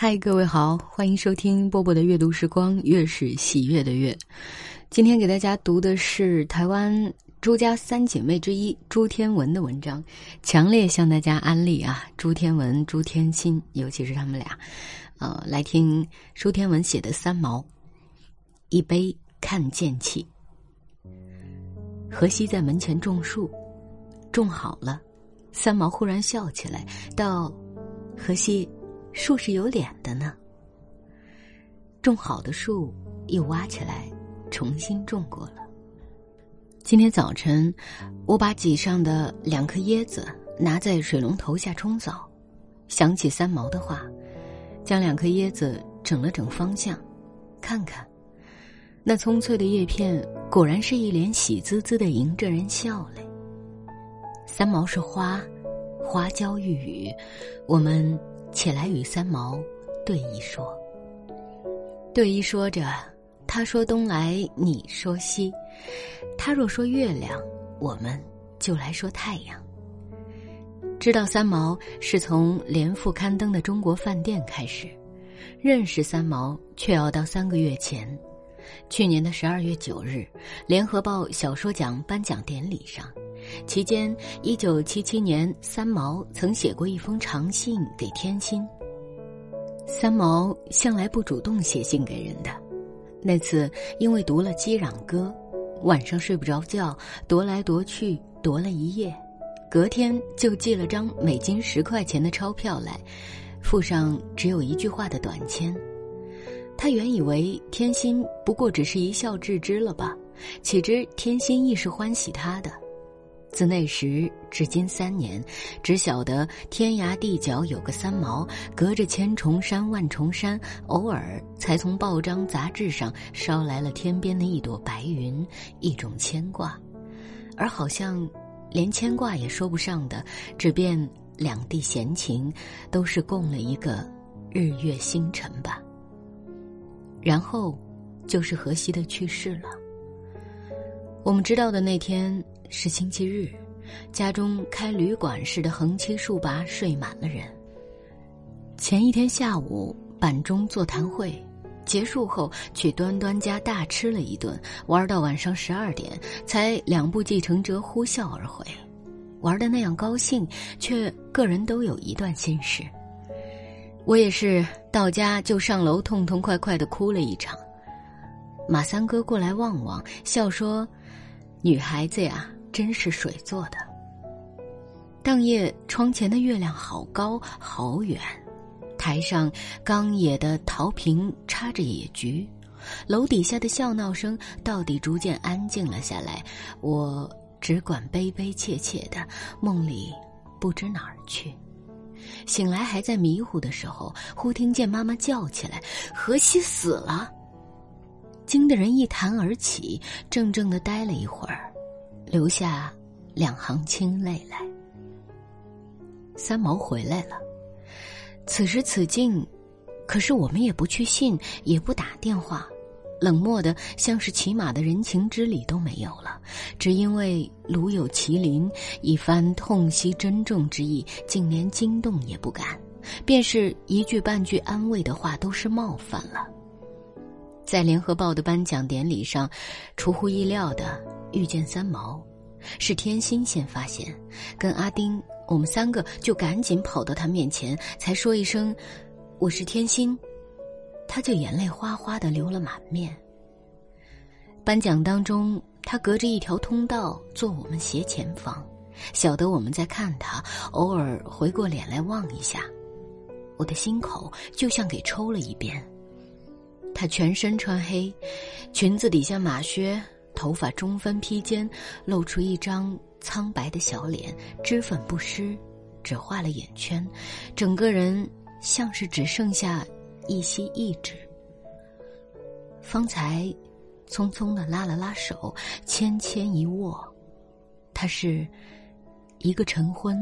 嗨，各位好，欢迎收听波波的阅读时光，月是喜悦的越。今天给大家读的是台湾朱家三姐妹之一朱天文的文章，强烈向大家安利啊！朱天文、朱天心，尤其是他们俩，呃，来听朱天文写的《三毛》，一杯看剑气。荷西在门前种树，种好了，三毛忽然笑起来，道：“荷西。”树是有脸的呢。种好的树又挖起来，重新种过了。今天早晨，我把脊上的两颗椰子拿在水龙头下冲澡，想起三毛的话，将两颗椰子整了整方向，看看，那葱翠的叶片果然是一脸喜滋滋的迎着人笑嘞。三毛是花，花娇玉宇，我们。且来与三毛对一说。对一说着，他说东来，你说西。他若说月亮，我们就来说太阳。知道三毛是从连副刊登的《中国饭店》开始，认识三毛却要到三个月前，去年的十二月九日，《联合报》小说奖颁奖典礼上。期间，一九七七年，三毛曾写过一封长信给天心。三毛向来不主动写信给人的，那次因为读了《激壤歌》，晚上睡不着觉，踱来踱去，踱了一夜，隔天就寄了张美金十块钱的钞票来，附上只有一句话的短签。他原以为天心不过只是一笑置之了吧，岂知天心亦是欢喜他的。自那时至今三年，只晓得天涯地角有个三毛，隔着千重山万重山，偶尔才从报章杂志上捎来了天边的一朵白云，一种牵挂，而好像连牵挂也说不上的，只便两地闲情，都是共了一个日月星辰吧。然后，就是荷西的去世了。我们知道的那天。是星期日，家中开旅馆似的横七竖八睡满了人。前一天下午板中座谈会结束后，去端端家大吃了一顿，玩到晚上十二点，才两部计程车呼啸而回。玩的那样高兴，却个人都有一段心事。我也是到家就上楼痛痛快快的哭了一场。马三哥过来望望，笑说：“女孩子呀。”真是水做的。当夜窗前的月亮好高好远，台上刚野的陶瓶插着野菊，楼底下的笑闹声到底逐渐安静了下来。我只管悲悲切切的梦里不知哪儿去，醒来还在迷糊的时候，忽听见妈妈叫起来：“荷西死了！”惊得人一弹而起，怔怔的呆了一会儿。留下两行清泪来。三毛回来了，此时此境，可是我们也不去信，也不打电话，冷漠的像是起码的人情之礼都没有了。只因为鲁有麒麟，一番痛惜珍重之意，竟连惊动也不敢，便是一句半句安慰的话都是冒犯了。在联合报的颁奖典礼上，出乎意料的。遇见三毛，是天心先发现，跟阿丁，我们三个就赶紧跑到他面前，才说一声：“我是天心。”他就眼泪哗哗的流了满面。颁奖当中，他隔着一条通道坐我们斜前方，晓得我们在看他，偶尔回过脸来望一下，我的心口就像给抽了一遍。他全身穿黑，裙子底下马靴。头发中分披肩，露出一张苍白的小脸，脂粉不施，只画了眼圈，整个人像是只剩下一息意志。方才匆匆的拉了拉手，牵牵一握，他是一个晨昏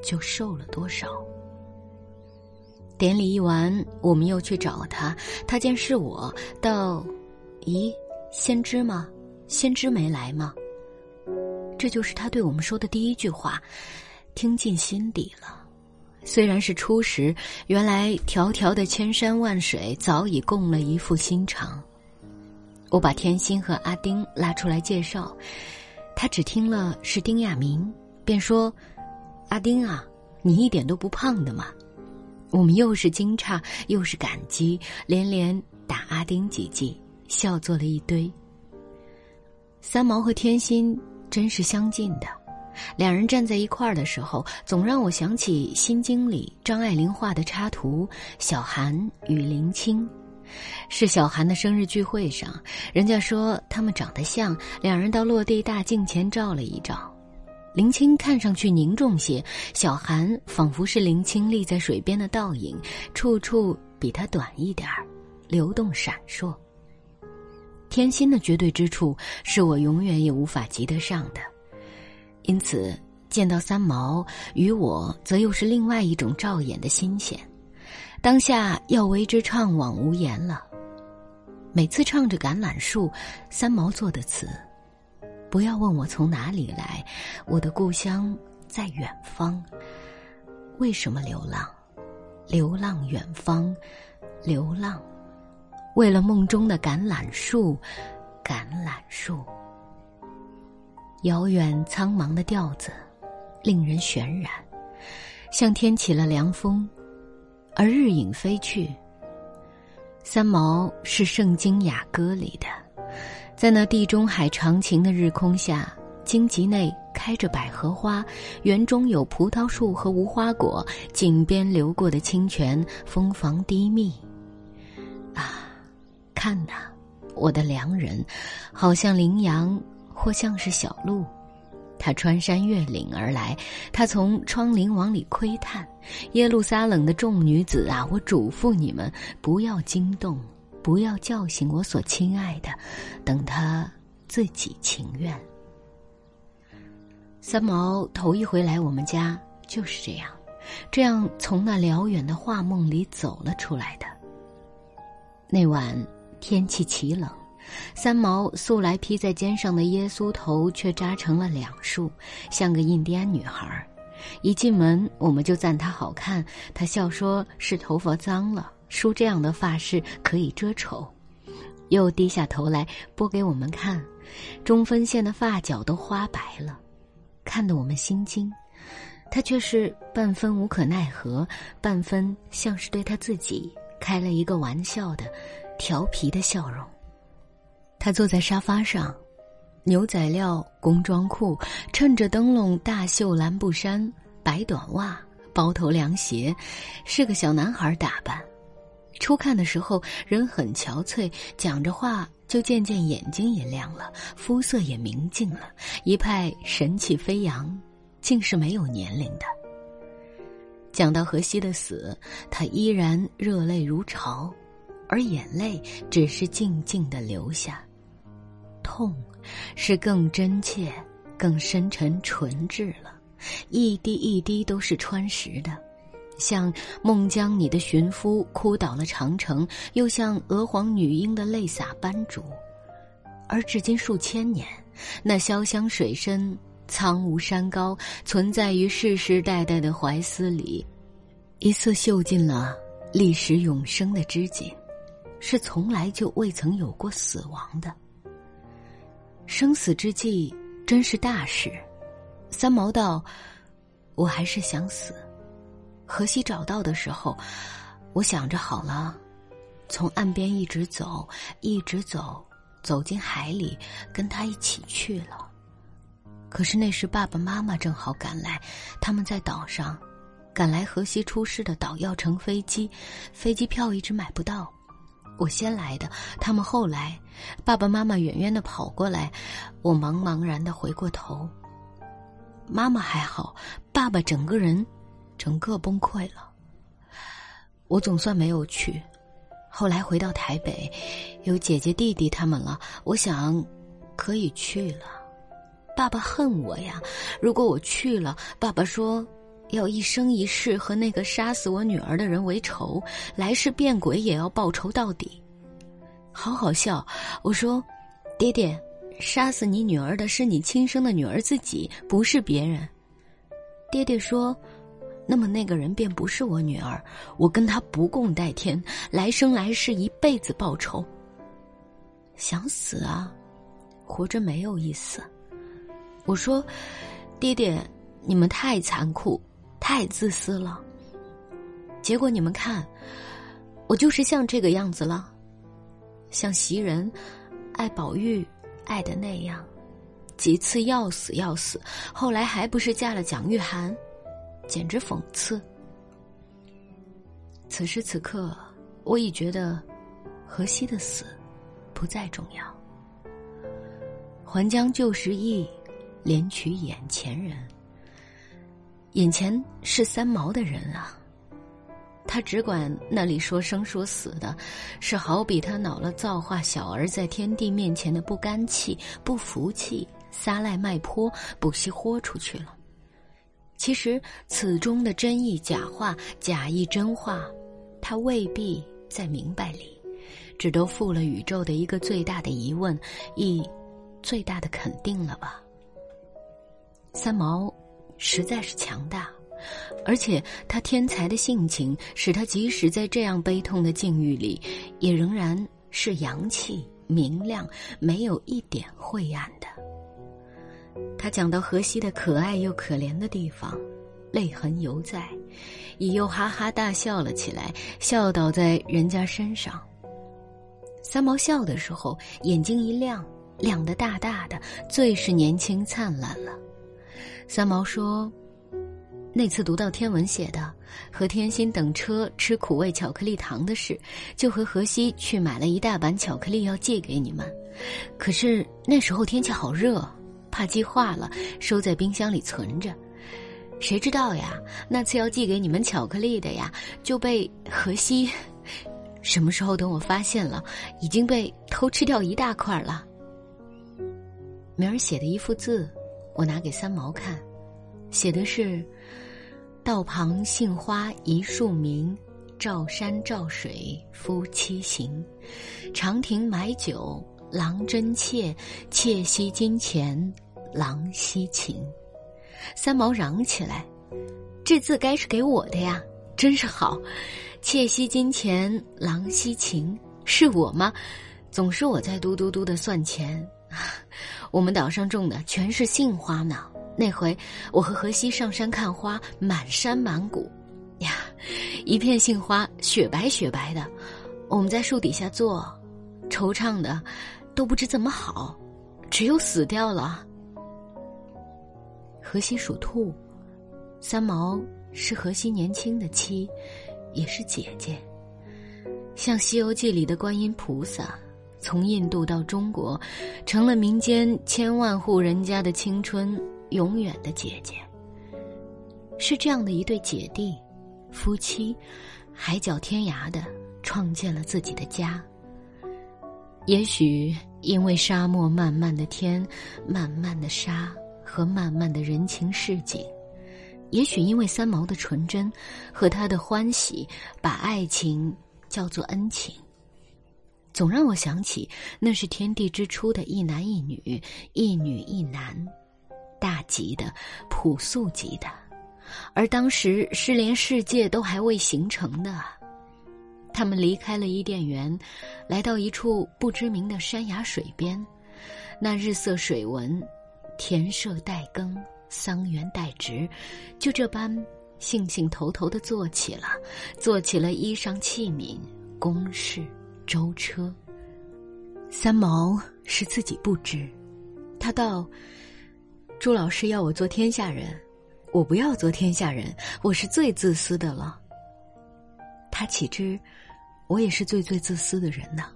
就瘦了多少。典礼一完，我们又去找他，他见是我，道：“咦，先知吗？”先知没来吗？这就是他对我们说的第一句话，听进心底了。虽然是初识，原来迢迢的千山万水早已共了一副心肠。我把天心和阿丁拉出来介绍，他只听了是丁亚明，便说：“阿丁啊，你一点都不胖的嘛。”我们又是惊诧又是感激，连连打阿丁几记，笑做了一堆。三毛和天心真是相近的，两人站在一块儿的时候，总让我想起《心经》里张爱玲画的插图小韩与林青。是小韩的生日聚会上，人家说他们长得像，两人到落地大镜前照了一照。林青看上去凝重些，小韩仿佛是林青立在水边的倒影，处处比他短一点儿，流动闪烁。天心的绝对之处是我永远也无法及得上的，因此见到三毛与我，则又是另外一种照眼的新鲜。当下要为之怅惘无言了。每次唱着《橄榄树》，三毛做的词。不要问我从哪里来，我的故乡在远方。为什么流浪？流浪远方，流浪，为了梦中的橄榄树，橄榄树。遥远苍茫的调子，令人渲染，像天起了凉风，而日影飞去。三毛是圣经雅歌里的。在那地中海长晴的日空下，荆棘内开着百合花，园中有葡萄树和无花果，井边流过的清泉蜂房低密。啊，看呐，我的良人，好像羚羊，或像是小鹿，他穿山越岭而来，他从窗棂往里窥探。耶路撒冷的众女子啊，我嘱咐你们，不要惊动。不要叫醒我所亲爱的，等他自己情愿。三毛头一回来我们家就是这样，这样从那辽远的画梦里走了出来的。那晚天气奇冷，三毛素来披在肩上的耶稣头却扎成了两束，像个印第安女孩。一进门我们就赞她好看，她笑说是头发脏了。梳这样的发饰可以遮丑，又低下头来拨给我们看，中分线的发角都花白了，看得我们心惊。他却是半分无可奈何，半分像是对他自己开了一个玩笑的调皮的笑容。他坐在沙发上，牛仔料工装裤，衬着灯笼大袖蓝布衫，白短袜，包头凉鞋，是个小男孩打扮。初看的时候，人很憔悴，讲着话就渐渐眼睛也亮了，肤色也明净了，一派神气飞扬，竟是没有年龄的。讲到荷西的死，他依然热泪如潮，而眼泪只是静静的流下，痛，是更真切、更深沉、纯挚了，一滴一滴都是穿石的。像孟姜女的寻夫哭倒了长城，又像娥皇女英的泪洒斑竹，而至今数千年，那潇湘水深、苍梧山高，存在于世世代代的怀思里，一次绣进了历史永生的织锦，是从来就未曾有过死亡的。生死之际，真是大事。三毛道：“我还是想死。”荷西找到的时候，我想着好了，从岸边一直走，一直走，走进海里，跟他一起去了。可是那时爸爸妈妈正好赶来，他们在岛上，赶来河西出事的岛要乘飞机，飞机票一直买不到。我先来的，他们后来，爸爸妈妈远远的跑过来，我茫茫然的回过头。妈妈还好，爸爸整个人。整个崩溃了。我总算没有去。后来回到台北，有姐姐弟弟他们了。我想，可以去了。爸爸恨我呀！如果我去了，爸爸说要一生一世和那个杀死我女儿的人为仇，来世变鬼也要报仇到底。好好笑！我说，爹爹，杀死你女儿的是你亲生的女儿自己，不是别人。爹爹说。那么那个人便不是我女儿，我跟他不共戴天，来生来世一辈子报仇。想死啊，活着没有意思。我说，爹爹，你们太残酷，太自私了。结果你们看，我就是像这个样子了，像袭人爱宝玉爱的那样，几次要死要死，后来还不是嫁了蒋玉菡。简直讽刺。此时此刻，我已觉得荷西的死不再重要。还将旧时意，怜取眼前人。眼前是三毛的人啊，他只管那里说生说死的，是好比他恼了造化小儿在天地面前的不甘气、不服气，撒赖卖泼，不惜豁出去了。其实此中的真意假话、假意真话，他未必在明白里，只都负了宇宙的一个最大的疑问，亦最大的肯定了吧。三毛实在是强大，而且他天才的性情，使他即使在这样悲痛的境遇里，也仍然是阳气明亮，没有一点晦暗的。他讲到荷西的可爱又可怜的地方，泪痕犹在，已又哈哈大笑了起来，笑倒在人家身上。三毛笑的时候，眼睛一亮，亮得大大的，最是年轻灿烂了。三毛说：“那次读到天文写的和天心等车吃苦味巧克力糖的事，就和荷西去买了一大板巧克力要寄给你们，可是那时候天气好热。”怕积化了，收在冰箱里存着。谁知道呀？那次要寄给你们巧克力的呀，就被荷西。什么时候等我发现了，已经被偷吃掉一大块了。明儿写的一幅字，我拿给三毛看，写的是：“道旁杏花一树明，照山照水夫妻行，长亭买酒郎真妾，妾惜金钱。”郎惜情，三毛嚷起来：“这字该是给我的呀，真是好！妾惜金钱，郎惜情，是我吗？总是我在嘟嘟嘟的算钱。我们岛上种的全是杏花呢。那回我和荷西上山看花，满山满谷，呀，一片杏花雪白雪白的。我们在树底下坐，惆怅的，都不知怎么好，只有死掉了。”荷西属兔，三毛是荷西年轻的妻，也是姐姐。像《西游记》里的观音菩萨，从印度到中国，成了民间千万户人家的青春永远的姐姐。是这样的一对姐弟，夫妻，海角天涯的创建了自己的家。也许因为沙漠漫漫的天，漫漫的沙。和漫漫的人情市井，也许因为三毛的纯真和他的欢喜，把爱情叫做恩情，总让我想起那是天地之初的一男一女，一女一男，大吉的，朴素极的，而当时是连世界都还未形成的。他们离开了伊甸园，来到一处不知名的山崖水边，那日色水纹。田舍待耕，桑园待植，就这般兴兴头头的做起了，做起了衣裳器皿、宫室、舟车。三毛是自己不知，他道：“朱老师要我做天下人，我不要做天下人，我是最自私的了。”他岂知，我也是最最自私的人呢？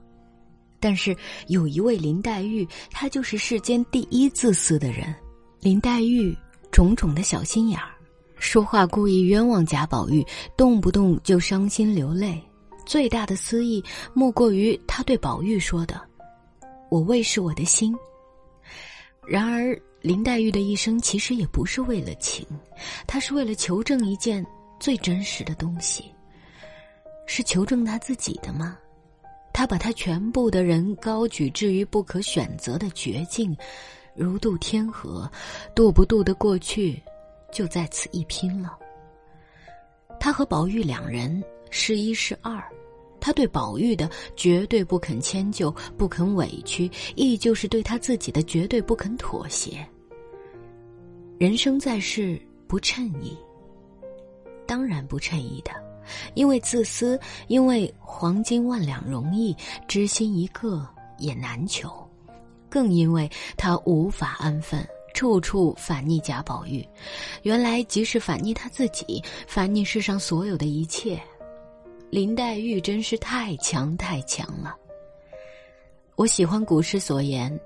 但是有一位林黛玉，她就是世间第一自私的人。林黛玉种种的小心眼儿，说话故意冤枉贾宝玉，动不动就伤心流泪。最大的私意莫过于她对宝玉说的：“我为是我的心。”然而林黛玉的一生其实也不是为了情，她是为了求证一件最真实的东西，是求证她自己的吗？他把他全部的人高举至于不可选择的绝境，如渡天河，渡不渡得过去，就在此一拼了。他和宝玉两人是一是二，他对宝玉的绝对不肯迁就、不肯委屈，亦就是对他自己的绝对不肯妥协。人生在世不称意，当然不称意的，因为自私，因为黄金万两容易，知心一个也难求，更因为他无法安分。处处反逆贾宝玉，原来即是反逆他自己，反逆世上所有的一切。林黛玉真是太强太强了。我喜欢古诗所言：“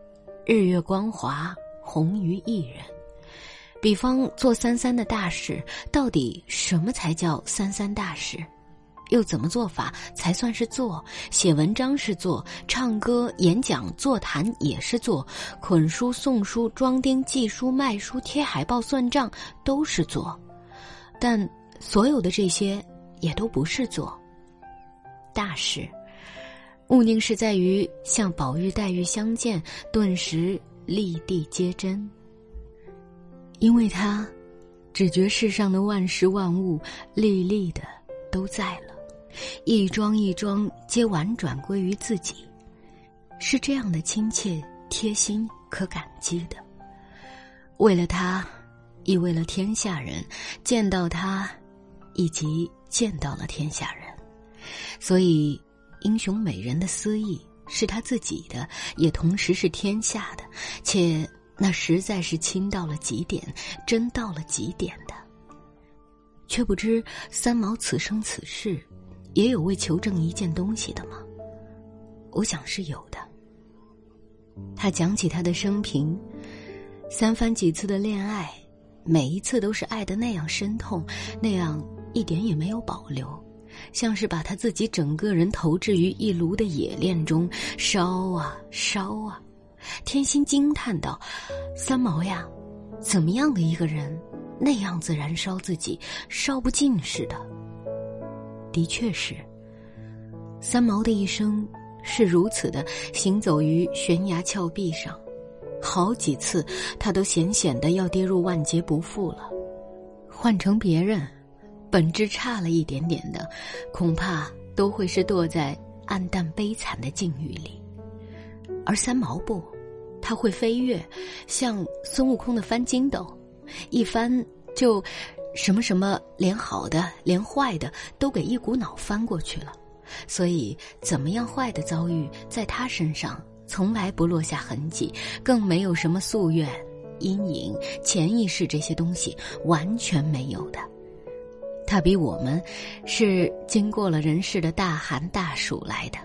日月光华，红于一人。”比方做三三的大事，到底什么才叫三三大事？又怎么做法才算是做？写文章是做，唱歌、演讲、座谈也是做，捆书、送书、装订、寄书、卖书、贴海报、算账都是做，但所有的这些也都不是做。大事，毋宁是在于像宝玉、黛玉相见，顿时立地皆真，因为他只觉世上的万事万物，历历的都在了。一桩一桩皆婉转归于自己，是这样的亲切、贴心、可感激的。为了他，亦为了天下人，见到他，以及见到了天下人，所以英雄美人的私意是他自己的，也同时是天下的，且那实在是亲到了极点，真到了极点的。却不知三毛此生此世。也有为求证一件东西的吗？我想是有的。他讲起他的生平，三番几次的恋爱，每一次都是爱的那样深痛，那样一点也没有保留，像是把他自己整个人投掷于一炉的冶炼中，烧啊烧啊。天心惊叹道：“三毛呀，怎么样的一个人，那样子燃烧自己，烧不尽似的。”的确是，三毛的一生是如此的行走于悬崖峭壁上，好几次他都险险的要跌入万劫不复了。换成别人，本质差了一点点的，恐怕都会是堕在暗淡悲惨的境遇里。而三毛不，他会飞跃，像孙悟空的翻筋斗，一翻就。什么什么，连好的连坏的都给一股脑翻过去了，所以怎么样坏的遭遇，在他身上从来不落下痕迹，更没有什么夙愿、阴影、潜意识这些东西，完全没有的。他比我们是经过了人世的大寒大暑来的，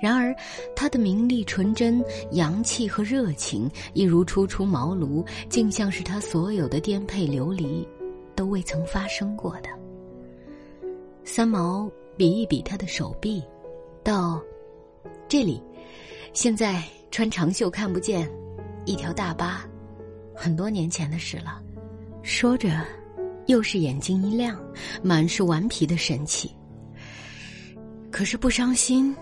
然而他的明丽纯真、洋气和热情，一如初出茅庐，竟像是他所有的颠沛流离。都未曾发生过的。三毛比一比他的手臂，到这里，现在穿长袖看不见，一条大疤，很多年前的事了。说着，又是眼睛一亮，满是顽皮的神气。可是不伤心，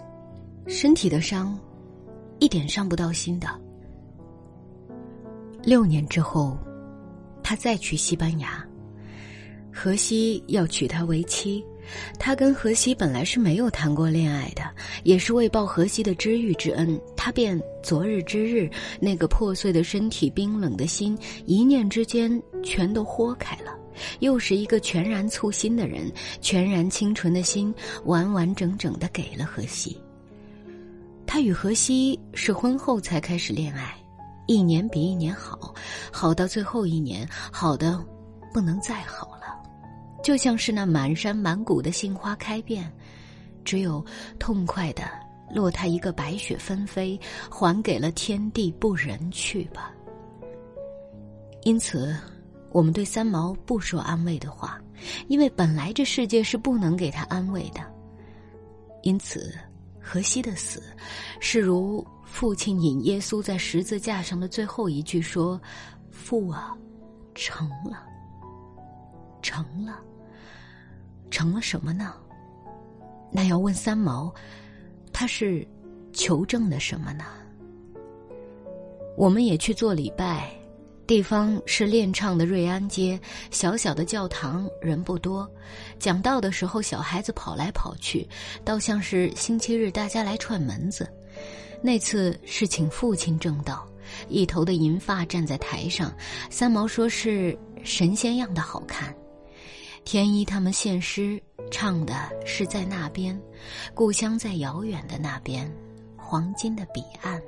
身体的伤，一点伤不到心的。六年之后，他再去西班牙。荷西要娶她为妻，他跟荷西本来是没有谈过恋爱的，也是为报荷西的知遇之恩，他便昨日之日，那个破碎的身体、冰冷的心，一念之间全都豁开了，又是一个全然簇心的人，全然清纯的心，完完整整的给了荷西。他与荷西是婚后才开始恋爱，一年比一年好，好到最后一年，好的不能再好了。就像是那满山满谷的杏花开遍，只有痛快的落他一个白雪纷飞，还给了天地不仁去吧。因此，我们对三毛不说安慰的话，因为本来这世界是不能给他安慰的。因此，荷西的死，是如父亲引耶稣在十字架上的最后一句说：“父啊，成了，成了。”成了什么呢？那要问三毛，他是求证的什么呢？我们也去做礼拜，地方是练唱的瑞安街，小小的教堂人不多，讲道的时候小孩子跑来跑去，倒像是星期日大家来串门子。那次是请父亲正道，一头的银发站在台上，三毛说是神仙样的好看。天一他们献诗唱的是在那边，故乡在遥远的那边，黄金的彼岸，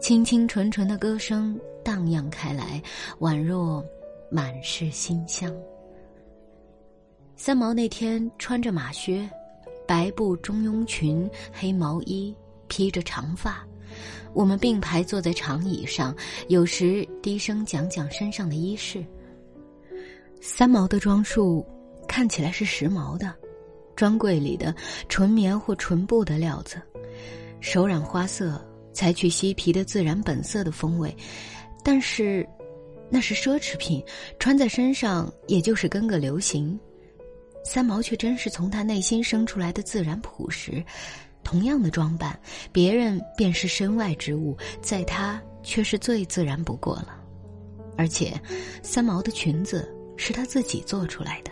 清清纯纯的歌声。荡漾开来，宛若满是馨香。三毛那天穿着马靴，白布中庸裙，黑毛衣，披着长发。我们并排坐在长椅上，有时低声讲讲身上的衣饰。三毛的装束看起来是时髦的，专柜里的纯棉或纯布的料子，手染花色，采取嬉皮的自然本色的风味。但是，那是奢侈品，穿在身上也就是跟个流行。三毛却真是从他内心生出来的自然朴实，同样的装扮，别人便是身外之物，在他却是最自然不过了。而且，三毛的裙子是他自己做出来的，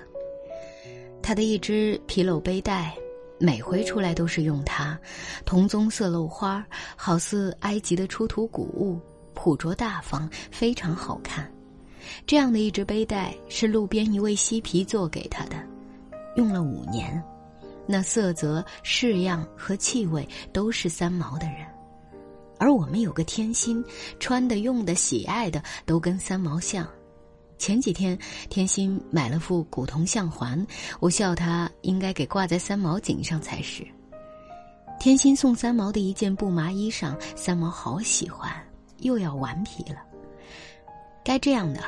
他的一只皮篓背带，每回出来都是用它，铜棕色镂花，好似埃及的出土古物。朴拙大方，非常好看。这样的一只背带是路边一位嬉皮做给他的，用了五年，那色泽、式样和气味都是三毛的人。而我们有个天心，穿的、用的、喜爱的都跟三毛像。前几天，天心买了副古铜项环，我笑他应该给挂在三毛颈上才是。天心送三毛的一件布麻衣裳，三毛好喜欢。又要顽皮了。该这样的，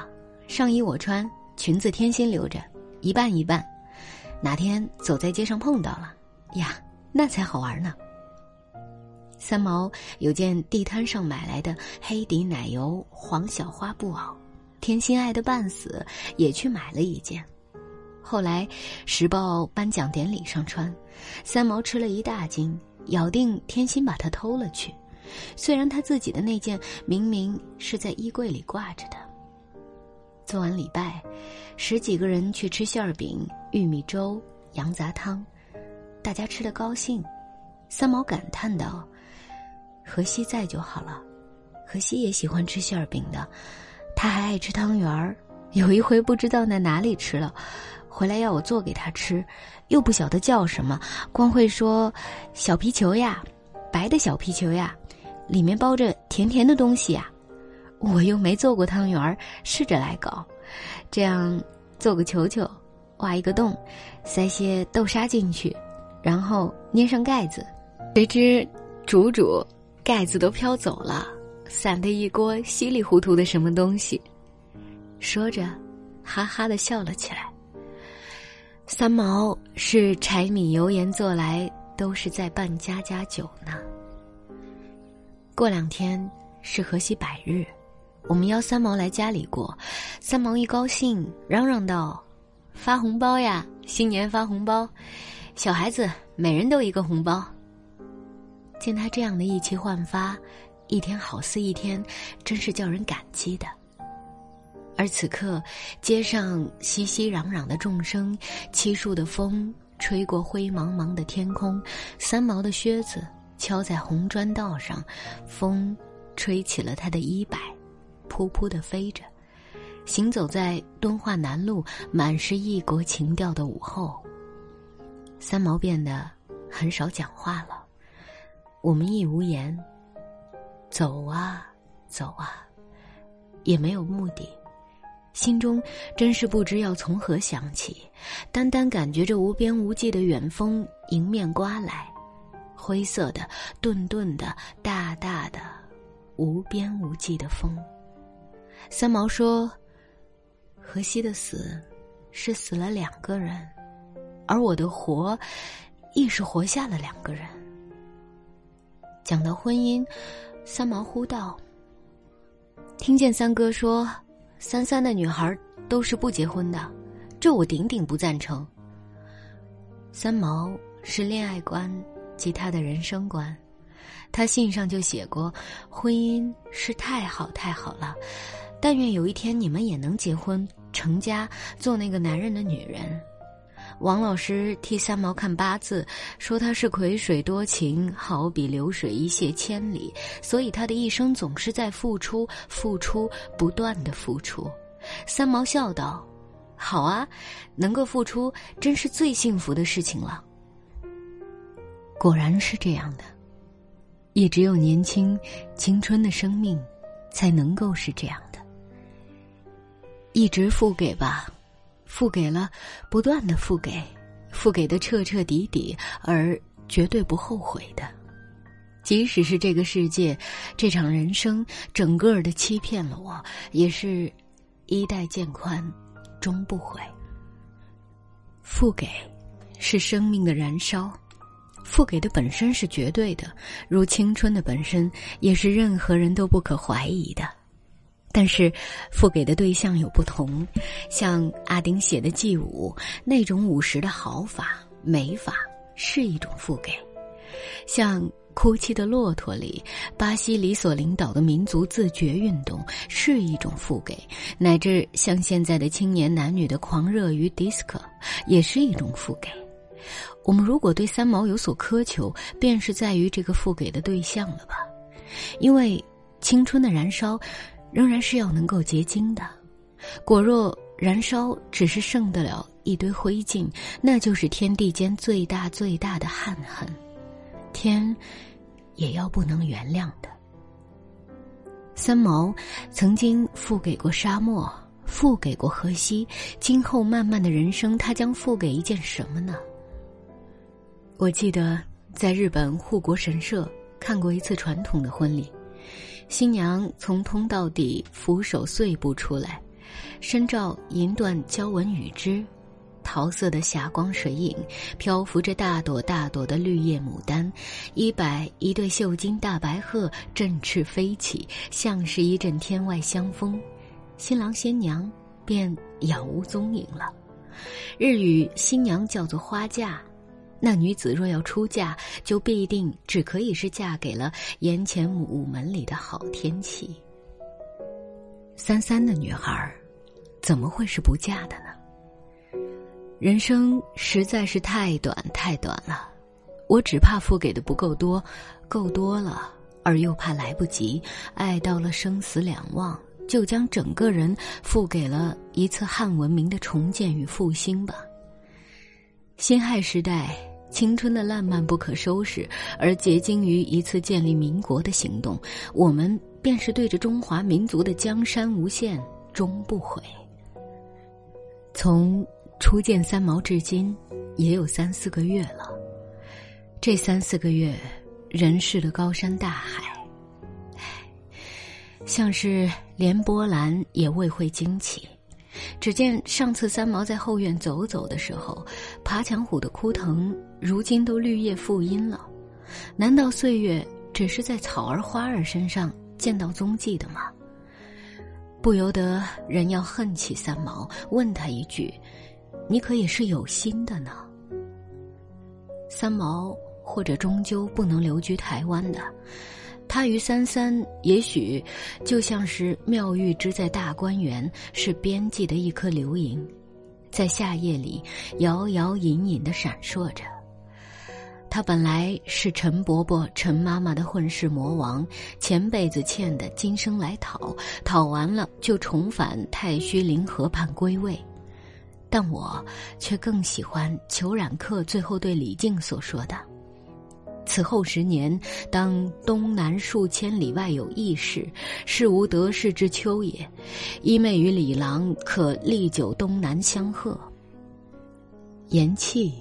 上衣我穿，裙子天心留着，一半一半。哪天走在街上碰到了，呀，那才好玩呢。三毛有件地摊上买来的黑底奶油黄小花布袄，天心爱的半死，也去买了一件。后来时报颁奖典礼上穿，三毛吃了一大惊，咬定天心把它偷了去。虽然他自己的那件明明是在衣柜里挂着的。做完礼拜，十几个人去吃馅儿饼、玉米粥、羊杂汤，大家吃得高兴。三毛感叹道：“荷西在就好了，荷西也喜欢吃馅儿饼的，他还爱吃汤圆儿。有一回不知道在哪里吃了，回来要我做给他吃，又不晓得叫什么，光会说小皮球呀，白的小皮球呀。”里面包着甜甜的东西呀，我又没做过汤圆儿，试着来搞，这样做个球球，挖一个洞，塞些豆沙进去，然后捏上盖子，谁知煮煮，盖子都飘走了，散的一锅稀里糊涂的什么东西。说着，哈哈的笑了起来。三毛是柴米油盐做来，都是在办家家酒呢。过两天是河西百日，我们邀三毛来家里过。三毛一高兴，嚷嚷道：“发红包呀！新年发红包，小孩子每人都一个红包。”见他这样的意气焕发，一天好似一天，真是叫人感激的。而此刻，街上熙熙攘攘的众生，七树的风吹过灰茫茫的天空，三毛的靴子。敲在红砖道上，风吹起了他的衣摆，扑扑的飞着。行走在敦化南路满是异国情调的午后，三毛变得很少讲话了。我们亦无言，走啊走啊，也没有目的，心中真是不知要从何想起，单单感觉着无边无际的远风迎面刮来。灰色的、顿顿的、大大的、无边无际的风。三毛说：“荷西的死，是死了两个人，而我的活，亦是活下了两个人。”讲到婚姻，三毛呼道：“听见三哥说，三三的女孩都是不结婚的，这我顶顶不赞成。”三毛是恋爱观。及他的人生观，他信上就写过：婚姻是太好太好了，但愿有一天你们也能结婚成家，做那个男人的女人。王老师替三毛看八字，说他是癸水多情，好比流水一泻千里，所以他的一生总是在付出、付出、不断的付出。三毛笑道：“好啊，能够付出，真是最幸福的事情了。”果然是这样的，也只有年轻、青春的生命，才能够是这样的。一直付给吧。付给了，不断的付给，付给的彻彻底底，而绝对不后悔的。即使是这个世界，这场人生，整个的欺骗了我，也是衣带渐宽，终不悔。付给，是生命的燃烧，付给的本身是绝对的，如青春的本身，也是任何人都不可怀疑的。但是，付给的对象有不同，像阿丁写的《祭舞》那种舞时的好法、美法是一种付给；像《哭泣的骆驼》里巴西里所领导的民族自觉运动是一种付给；乃至像现在的青年男女的狂热于迪斯科，也是一种付给。我们如果对三毛有所苛求，便是在于这个付给的对象了吧？因为青春的燃烧。仍然是要能够结晶的，果若燃烧只是剩得了一堆灰烬，那就是天地间最大最大的憾恨，天也要不能原谅的。三毛曾经付给过沙漠，付给过河西，今后漫漫的人生，他将付给一件什么呢？我记得在日本护国神社看过一次传统的婚礼。新娘从通道底扶手碎步出来，身罩银缎交纹羽织，桃色的霞光水影，漂浮着大朵大朵的绿叶牡丹，一摆一对绣金大白鹤振翅飞起，像是一阵天外香风，新郎新娘便杳无踪影了。日语新娘叫做花嫁。那女子若要出嫁，就必定只可以是嫁给了檐前午门里的好天气。三三的女孩，怎么会是不嫁的呢？人生实在是太短太短了，我只怕付给的不够多，够多了，而又怕来不及，爱到了生死两忘，就将整个人付给了一次汉文明的重建与复兴吧。辛亥时代。青春的烂漫不可收拾，而结晶于一次建立民国的行动，我们便是对着中华民族的江山无限，终不悔。从初见三毛至今，也有三四个月了。这三四个月，人世的高山大海，唉，像是连波澜也未会惊起。只见上次三毛在后院走走的时候，爬墙虎的枯藤如今都绿叶复阴了。难道岁月只是在草儿花儿身上见到踪迹的吗？不由得人要恨起三毛，问他一句：“你可也是有心的呢？”三毛或者终究不能留居台湾的。他与三三也许就像是妙玉之在大观园是边际的一颗流萤，在夏夜里摇摇隐隐的闪烁着。他本来是陈伯伯、陈妈妈的混世魔王，前辈子欠的，今生来讨，讨完了就重返太虚灵河畔归位。但我却更喜欢裘冉克最后对李靖所说的。此后十年，当东南数千里外有异事，是无得势之秋也。一妹与李郎可历久东南相贺。言气，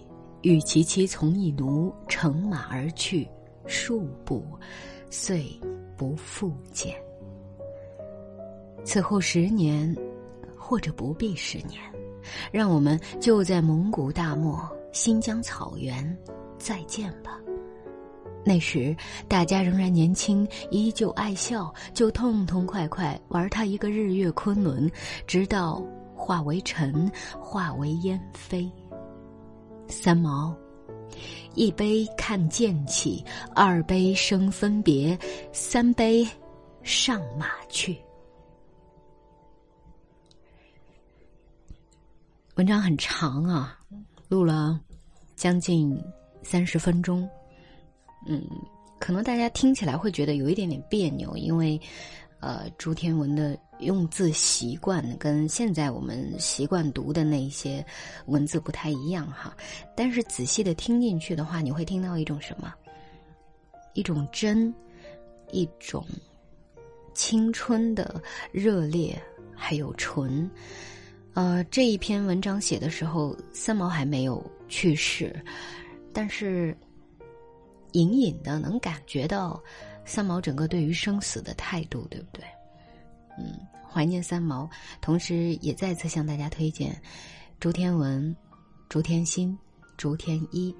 与其妻从一奴乘马而去，数步，遂不复见。此后十年，或者不必十年，让我们就在蒙古大漠、新疆草原再见吧。那时大家仍然年轻，依旧爱笑，就痛痛快快玩他一个日月昆仑，直到化为尘，化为烟飞。三毛一杯看剑起二杯生分别三杯上马去。文章很长啊录了将近三十分钟。嗯可能大家听起来会觉得有一点点别扭因为呃，朱天文的用字习惯跟现在我们习惯读的那一些文字不太一样哈。但是仔细的听进去的话，你会听到一种什么？一种真，一种青春的热烈，还有纯。呃，这一篇文章写的时候，三毛还没有去世，但是隐隐的能感觉到三毛整个对于生死的态度，对不对？嗯，怀念三毛，同时也再次向大家推荐朱天文、朱天心、朱天一，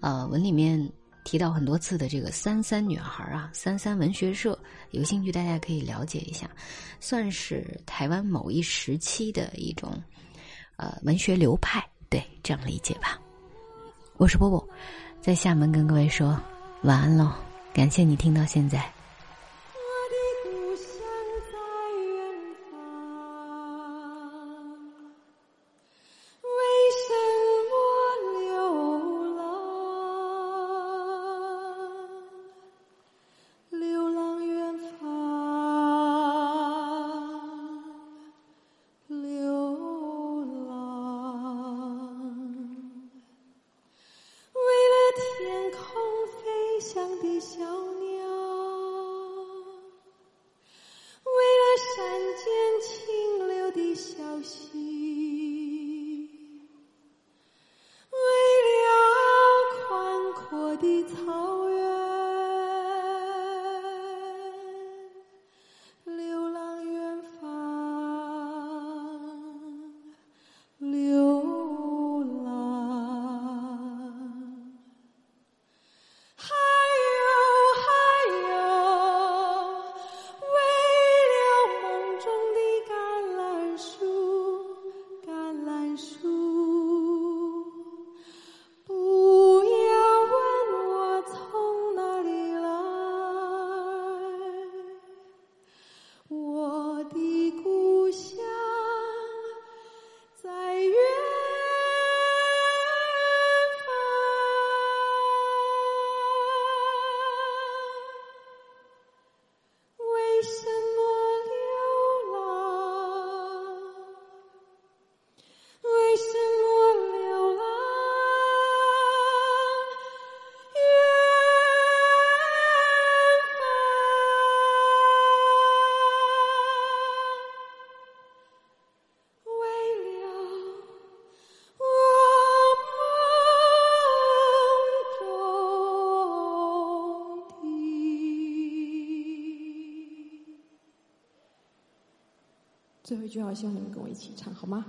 呃，文里面。提到很多次的这个“三三女孩”啊，“三三文学社”，有兴趣大家可以了解一下，算是台湾某一时期的一种呃文学流派，对，这样理解吧。我是波波，在厦门跟各位说晚安喽，感谢你听到现在。就要，希望你们跟我一起唱，好吗？